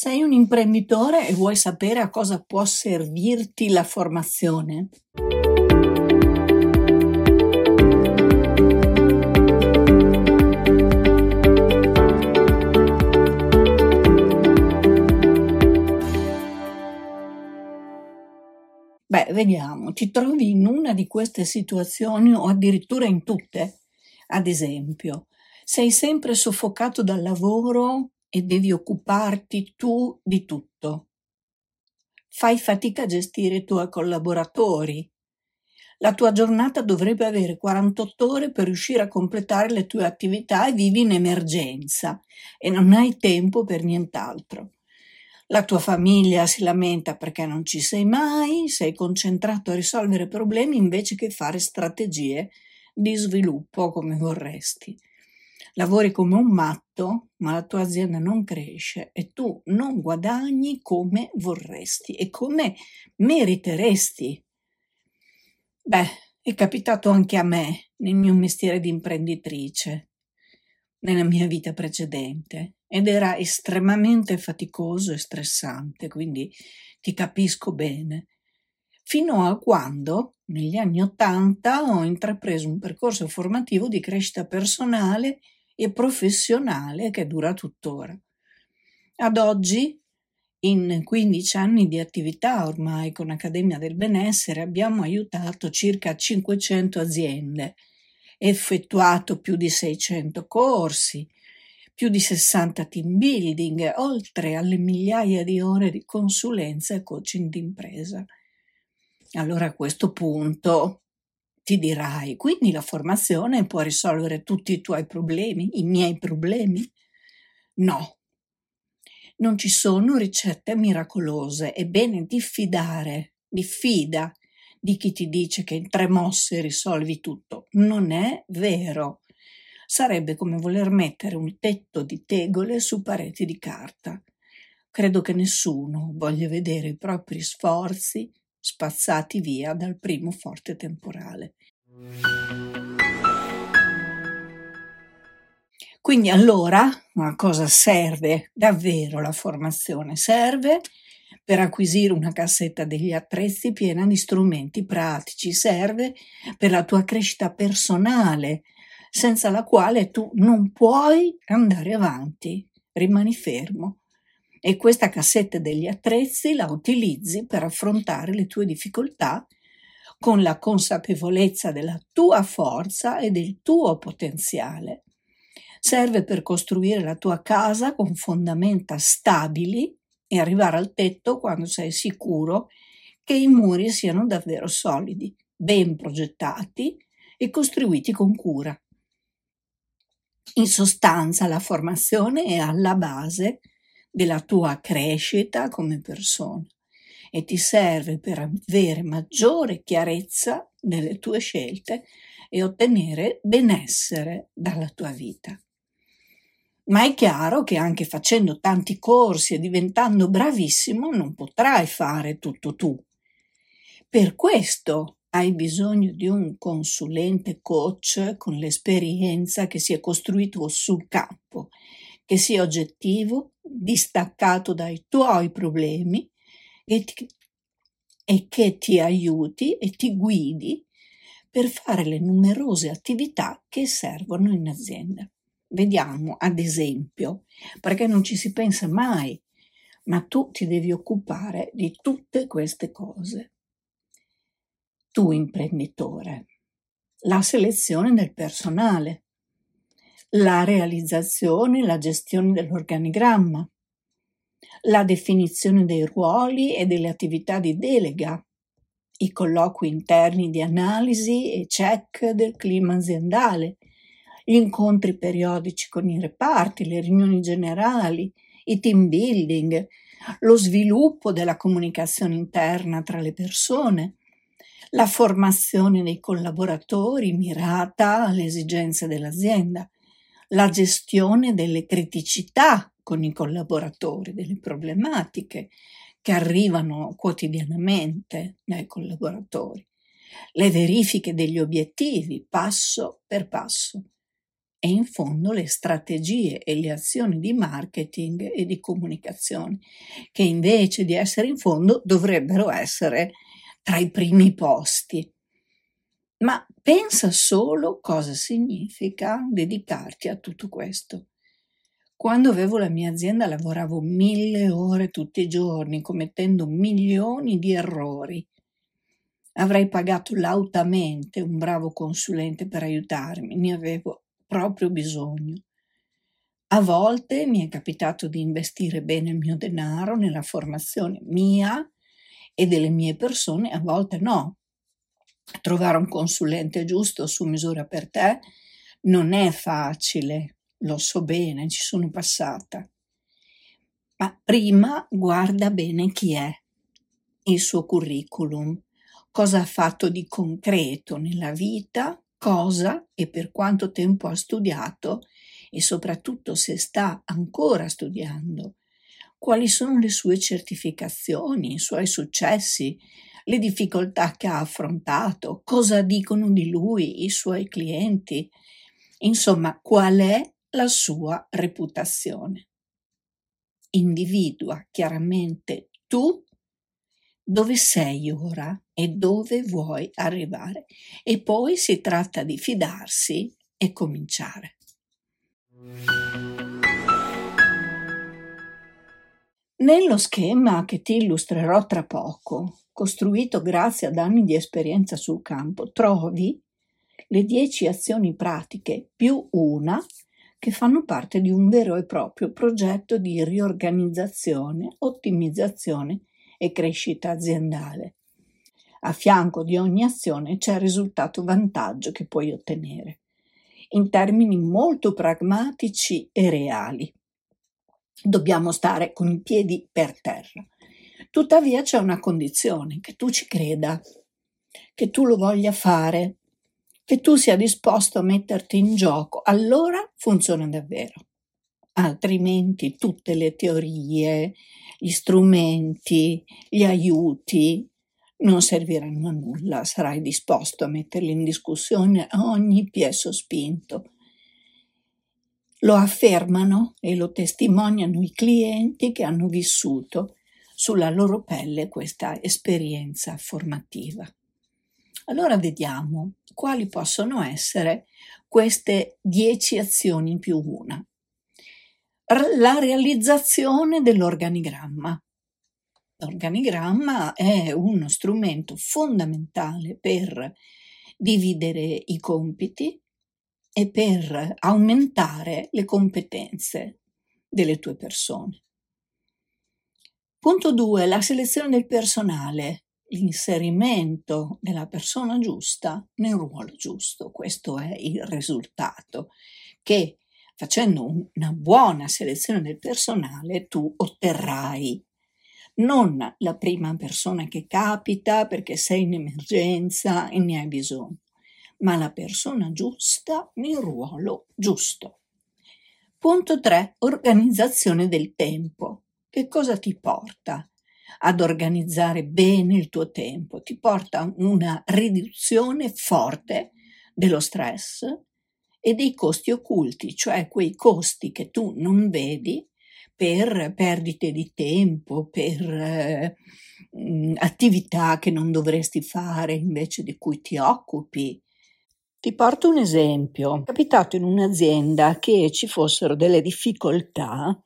Sei un imprenditore e vuoi sapere a cosa può servirti la formazione? Beh, vediamo, ti trovi in una di queste situazioni o addirittura in tutte? Ad esempio, sei sempre soffocato dal lavoro e devi occuparti tu di tutto. Fai fatica a gestire i tuoi collaboratori. La tua giornata dovrebbe avere 48 ore per riuscire a completare le tue attività e vivi in emergenza e non hai tempo per nient'altro. La tua famiglia si lamenta perché non ci sei mai, sei concentrato a risolvere problemi invece che fare strategie di sviluppo come vorresti lavori come un matto, ma la tua azienda non cresce e tu non guadagni come vorresti e come meriteresti. Beh, è capitato anche a me nel mio mestiere di imprenditrice, nella mia vita precedente, ed era estremamente faticoso e stressante, quindi ti capisco bene. Fino a quando, negli anni Ottanta, ho intrapreso un percorso formativo di crescita personale e professionale che dura tuttora. Ad oggi, in 15 anni di attività ormai con Accademia del Benessere, abbiamo aiutato circa 500 aziende, effettuato più di 600 corsi, più di 60 team building, oltre alle migliaia di ore di consulenza e coaching d'impresa. Allora a questo punto ti dirai, quindi la formazione può risolvere tutti i tuoi problemi, i miei problemi? No. Non ci sono ricette miracolose, è bene diffidare, diffida di chi ti dice che in tre mosse risolvi tutto. Non è vero. Sarebbe come voler mettere un tetto di tegole su pareti di carta. Credo che nessuno voglia vedere i propri sforzi spazzati via dal primo forte temporale. Quindi allora a cosa serve davvero la formazione? Serve per acquisire una cassetta degli attrezzi piena di strumenti pratici, serve per la tua crescita personale, senza la quale tu non puoi andare avanti, rimani fermo. E questa cassetta degli attrezzi la utilizzi per affrontare le tue difficoltà con la consapevolezza della tua forza e del tuo potenziale. Serve per costruire la tua casa con fondamenta stabili e arrivare al tetto quando sei sicuro che i muri siano davvero solidi, ben progettati e costruiti con cura. In sostanza la formazione è alla base della tua crescita come persona e ti serve per avere maggiore chiarezza nelle tue scelte e ottenere benessere dalla tua vita. Ma è chiaro che anche facendo tanti corsi e diventando bravissimo non potrai fare tutto tu. Per questo hai bisogno di un consulente coach con l'esperienza che si è costruito sul campo, che sia oggettivo, distaccato dai tuoi problemi e, ti, e che ti aiuti e ti guidi per fare le numerose attività che servono in azienda. Vediamo, ad esempio, perché non ci si pensa mai, ma tu ti devi occupare di tutte queste cose. Tu imprenditore, la selezione del personale, la realizzazione e la gestione dell'organigramma, la definizione dei ruoli e delle attività di delega, i colloqui interni di analisi e check del clima aziendale, gli incontri periodici con i reparti, le riunioni generali, i team building, lo sviluppo della comunicazione interna tra le persone, la formazione dei collaboratori mirata alle esigenze dell'azienda, la gestione delle criticità con i collaboratori, delle problematiche che arrivano quotidianamente dai collaboratori, le verifiche degli obiettivi passo per passo, e in fondo le strategie e le azioni di marketing e di comunicazione, che invece di essere in fondo dovrebbero essere tra i primi posti. Ma pensa solo cosa significa dedicarti a tutto questo. Quando avevo la mia azienda lavoravo mille ore tutti i giorni, commettendo milioni di errori. Avrei pagato lautamente un bravo consulente per aiutarmi, ne avevo proprio bisogno. A volte mi è capitato di investire bene il mio denaro nella formazione mia e delle mie persone, a volte no. Trovare un consulente giusto su misura per te non è facile, lo so bene, ci sono passata. Ma prima guarda bene chi è, il suo curriculum, cosa ha fatto di concreto nella vita, cosa e per quanto tempo ha studiato e soprattutto se sta ancora studiando, quali sono le sue certificazioni, i suoi successi, le difficoltà che ha affrontato, cosa dicono di lui i suoi clienti, insomma qual è la sua reputazione. Individua chiaramente tu dove sei ora e dove vuoi arrivare. E poi si tratta di fidarsi e cominciare. Nello schema che ti illustrerò tra poco, costruito grazie ad anni di esperienza sul campo, trovi le 10 azioni pratiche più una che fanno parte di un vero e proprio progetto di riorganizzazione, ottimizzazione e crescita aziendale. A fianco di ogni azione c'è il risultato vantaggio che puoi ottenere, in termini molto pragmatici e reali. Dobbiamo stare con i piedi per terra. Tuttavia c'è una condizione, che tu ci creda, che tu lo voglia fare, che tu sia disposto a metterti in gioco, allora funziona davvero. Altrimenti tutte le teorie, gli strumenti, gli aiuti non serviranno a nulla, sarai disposto a metterli in discussione a ogni piè sospinto. Lo affermano e lo testimoniano i clienti che hanno vissuto sulla loro pelle questa esperienza formativa. Allora vediamo quali possono essere queste dieci azioni più una la realizzazione dell'organigramma. L'organigramma è uno strumento fondamentale per dividere i compiti e per aumentare le competenze delle tue persone. Punto 2. La selezione del personale, l'inserimento della persona giusta nel ruolo giusto. Questo è il risultato che facendo una buona selezione del personale, tu otterrai non la prima persona che capita perché sei in emergenza e ne hai bisogno, ma la persona giusta nel ruolo giusto. Punto 3. Organizzazione del tempo. Che cosa ti porta ad organizzare bene il tuo tempo? Ti porta una riduzione forte dello stress, e dei costi occulti, cioè quei costi che tu non vedi per perdite di tempo, per eh, attività che non dovresti fare invece di cui ti occupi. Ti porto un esempio. È capitato in un'azienda che ci fossero delle difficoltà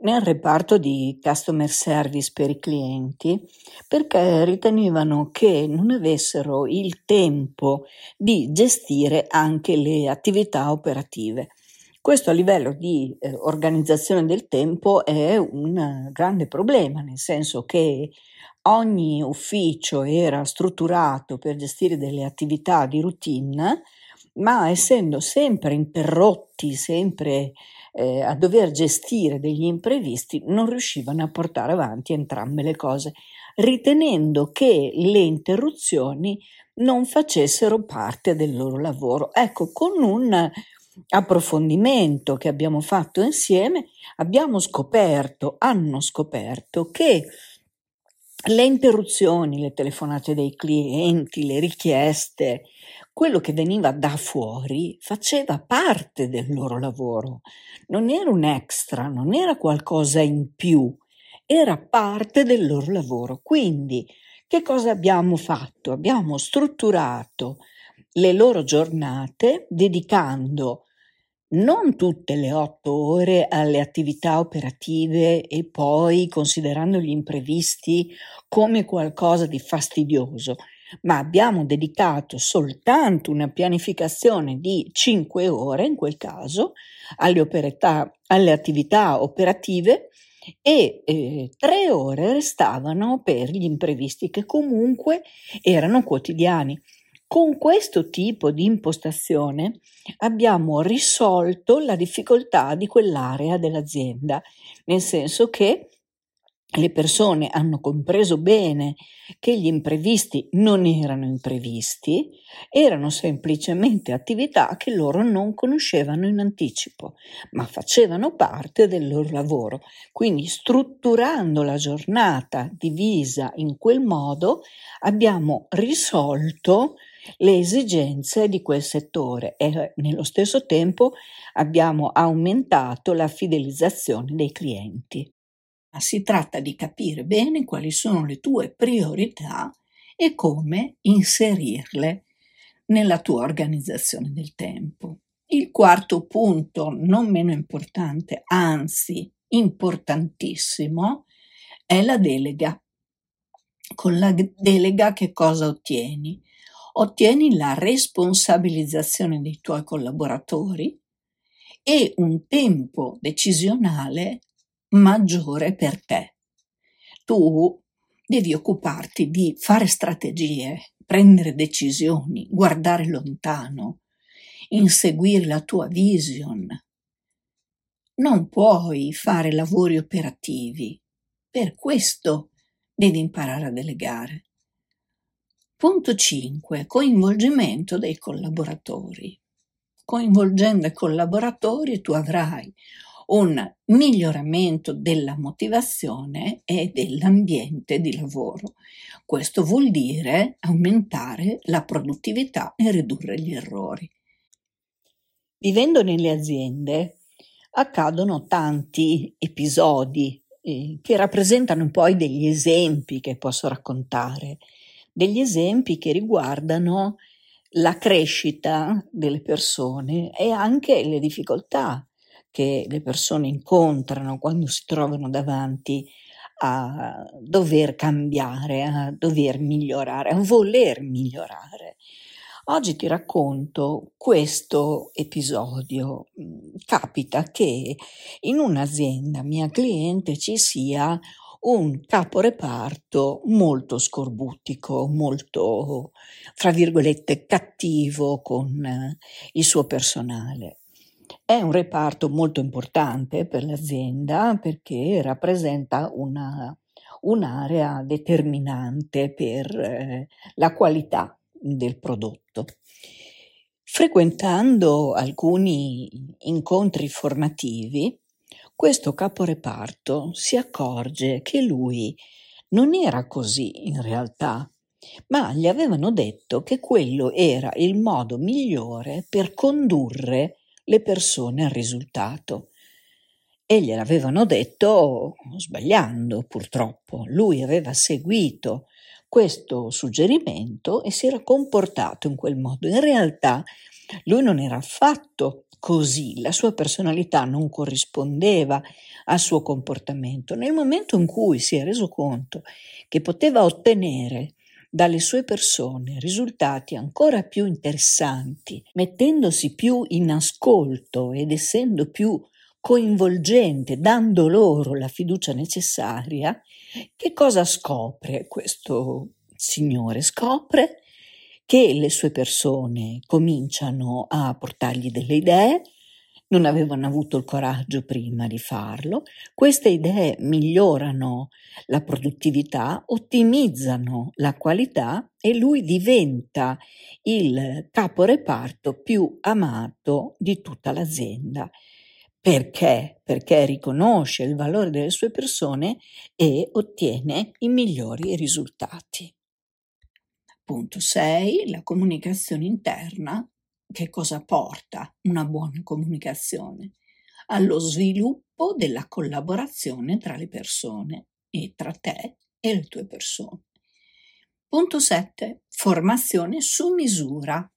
nel reparto di customer service per i clienti perché ritenevano che non avessero il tempo di gestire anche le attività operative. Questo a livello di eh, organizzazione del tempo è un grande problema, nel senso che ogni ufficio era strutturato per gestire delle attività di routine, ma essendo sempre interrotti, sempre eh, a dover gestire degli imprevisti, non riuscivano a portare avanti entrambe le cose, ritenendo che le interruzioni non facessero parte del loro lavoro. Ecco, con un approfondimento che abbiamo fatto insieme, abbiamo scoperto, hanno scoperto che le interruzioni, le telefonate dei clienti, le richieste, quello che veniva da fuori faceva parte del loro lavoro, non era un extra, non era qualcosa in più, era parte del loro lavoro. Quindi che cosa abbiamo fatto? Abbiamo strutturato le loro giornate dedicando non tutte le otto ore alle attività operative e poi considerando gli imprevisti come qualcosa di fastidioso, ma abbiamo dedicato soltanto una pianificazione di cinque ore in quel caso alle, operetà, alle attività operative e eh, ore restavano per gli imprevisti che comunque erano quotidiani. Con questo tipo di impostazione abbiamo risolto la difficoltà di quell'area dell'azienda, nel senso che le persone hanno compreso bene che gli imprevisti non erano imprevisti, erano semplicemente attività che loro non conoscevano in anticipo, ma facevano parte del loro lavoro. Quindi strutturando la giornata divisa in quel modo abbiamo risolto le esigenze di quel settore e nello stesso tempo abbiamo aumentato la fidelizzazione dei clienti. Si tratta di capire bene quali sono le tue priorità e come inserirle nella tua organizzazione del tempo. Il quarto punto, non meno importante, anzi importantissimo, è la delega. Con la delega che cosa ottieni? Ottieni la responsabilizzazione dei tuoi collaboratori e un tempo decisionale maggiore per te. Tu devi occuparti di fare strategie, prendere decisioni, guardare lontano, inseguire la tua vision. Non puoi fare lavori operativi, per questo devi imparare a delegare. Punto 5. Coinvolgimento dei collaboratori. Coinvolgendo i collaboratori tu avrai un miglioramento della motivazione e dell'ambiente di lavoro. Questo vuol dire aumentare la produttività e ridurre gli errori. Vivendo nelle aziende accadono tanti episodi eh, che rappresentano poi degli esempi che posso raccontare, degli esempi che riguardano la crescita delle persone e anche le difficoltà che le persone incontrano quando si trovano davanti a dover cambiare, a dover migliorare, a voler migliorare. Oggi ti racconto questo episodio. Capita che in un'azienda mia cliente ci sia un caporeparto molto scorbutico, molto, fra virgolette, cattivo con il suo personale. È un reparto molto importante per l'azienda perché rappresenta una, un'area determinante per eh, la qualità del prodotto. Frequentando alcuni incontri formativi, questo caporeparto si accorge che lui non era così in realtà, ma gli avevano detto che quello era il modo migliore per condurre le persone al risultato. E gliel'avevano detto sbagliando, purtroppo. Lui aveva seguito questo suggerimento e si era comportato in quel modo. In realtà lui non era affatto così, la sua personalità non corrispondeva al suo comportamento. Nel momento in cui si è reso conto che poteva ottenere dalle sue persone risultati ancora più interessanti, mettendosi più in ascolto ed essendo più coinvolgente, dando loro la fiducia necessaria, che cosa scopre questo signore? Scopre che le sue persone cominciano a portargli delle idee, non avevano avuto il coraggio prima di farlo. Queste idee migliorano la produttività, ottimizzano la qualità e lui diventa il caporeparto più amato di tutta l'azienda. Perché? Perché riconosce il valore delle sue persone e ottiene i migliori risultati. Punto 6. La comunicazione interna. Che cosa porta una buona comunicazione? Allo sviluppo della collaborazione tra le persone e tra te e le tue persone. Punto 7. Formazione su misura.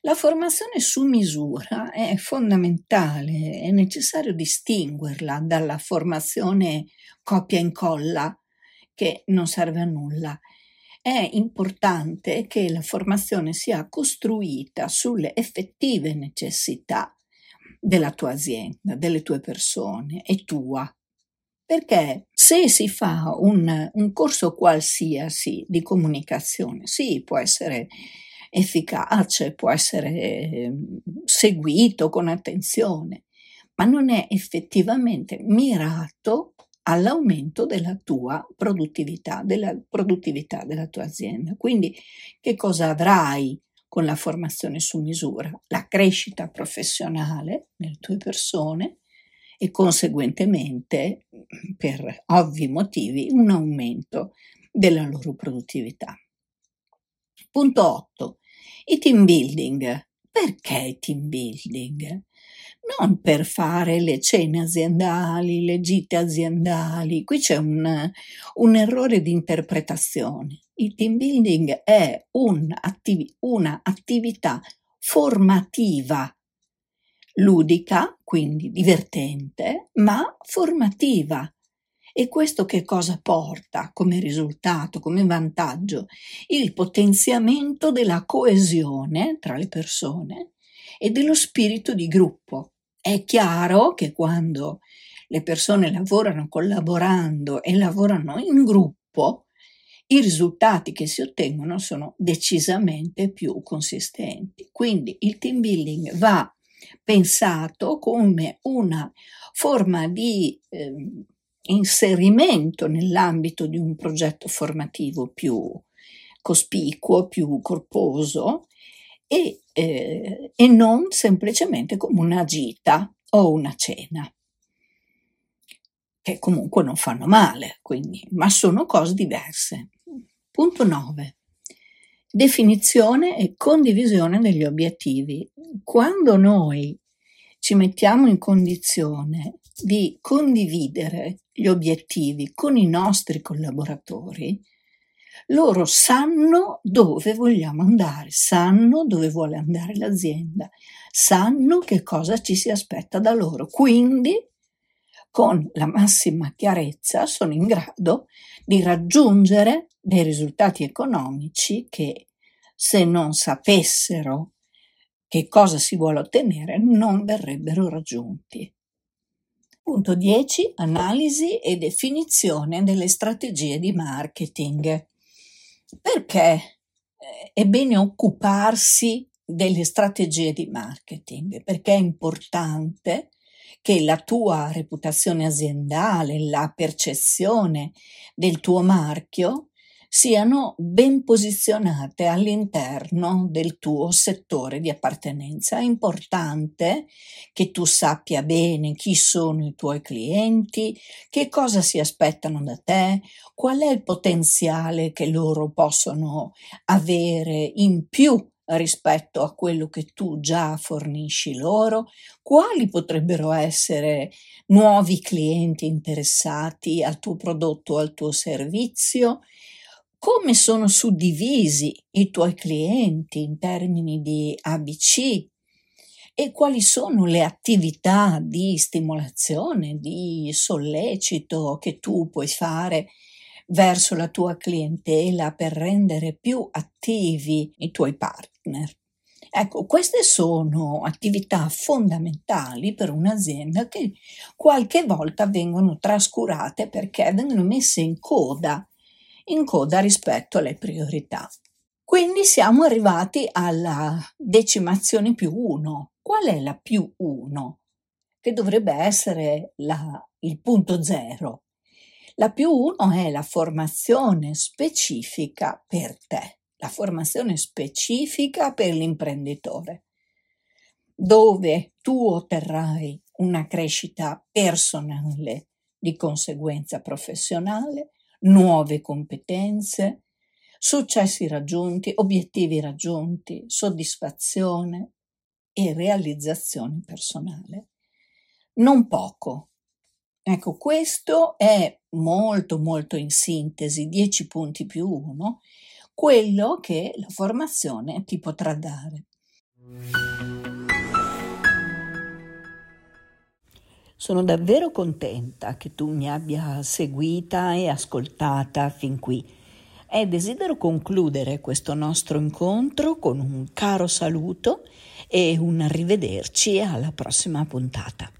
La formazione su misura è fondamentale, è necessario distinguerla dalla formazione copia e incolla che non serve a nulla. È importante che la formazione sia costruita sulle effettive necessità della tua azienda, delle tue persone e tua. Perché se si fa un, un corso qualsiasi di comunicazione, sì, può essere efficace, può essere ehm, seguito con attenzione, ma non è effettivamente mirato all'aumento della tua produttività, della produttività della tua azienda. Quindi che cosa avrai con la formazione su misura? La crescita professionale nelle tue persone e conseguentemente, per ovvi motivi, un aumento della loro produttività. Punto 8. I team building. Perché team building? Non per fare le cene aziendali, le gite aziendali, qui c'è un, un errore di interpretazione. Il team building è un'attiv- una attività formativa, ludica, quindi divertente, ma formativa. E questo che cosa porta come risultato, come vantaggio? Il potenziamento della coesione tra le persone e dello spirito di gruppo. È chiaro che quando le persone lavorano collaborando e lavorano in gruppo, i risultati che si ottengono sono decisamente più consistenti. Quindi il team building va pensato come una forma di eh, inserimento nell'ambito di un progetto formativo più cospicuo, più corposo e, eh, e non semplicemente come una gita o una cena, che comunque non fanno male, quindi, ma sono cose diverse. Punto 9. Definizione e condivisione degli obiettivi. Quando noi ci mettiamo in condizione di condividere gli obiettivi con i nostri collaboratori, loro sanno dove vogliamo andare, sanno dove vuole andare l'azienda, sanno che cosa ci si aspetta da loro. Quindi, con la massima chiarezza, sono in grado di raggiungere dei risultati economici che, se non sapessero che cosa si vuole ottenere, non verrebbero raggiunti. Punto 10. Analisi e definizione delle strategie di marketing. Perché eh, è bene occuparsi delle strategie di marketing? Perché è importante che la tua reputazione aziendale, la percezione del tuo marchio siano ben posizionate all'interno del tuo settore di appartenenza. È importante che tu sappia bene chi sono i tuoi clienti, che cosa si aspettano da te, qual è il potenziale che loro possono avere in più rispetto a quello che tu già fornisci loro, quali potrebbero essere nuovi clienti interessati al tuo prodotto o al tuo servizio come sono suddivisi i tuoi clienti in termini di ABC e quali sono le attività di stimolazione, di sollecito che tu puoi fare verso la tua clientela per rendere più attivi i tuoi partner. Ecco, queste sono attività fondamentali per un'azienda che qualche volta vengono trascurate perché vengono messe in coda in coda rispetto alle priorità. Quindi siamo arrivati alla decimazione più 1. Qual è la più 1? Che dovrebbe essere la, il punto zero. La più 1 è la formazione specifica per te, la formazione specifica per l'imprenditore, dove tu otterrai una crescita personale, di conseguenza professionale, nuove competenze, successi raggiunti, obiettivi raggiunti, soddisfazione e realizzazione personale. Non poco. Ecco, questo è molto molto in sintesi, 10 punti più 1, quello che la formazione ti potrà dare. Sono davvero contenta che tu mi abbia seguita e ascoltata fin qui e desidero concludere questo nostro incontro con un caro saluto e un arrivederci alla prossima puntata.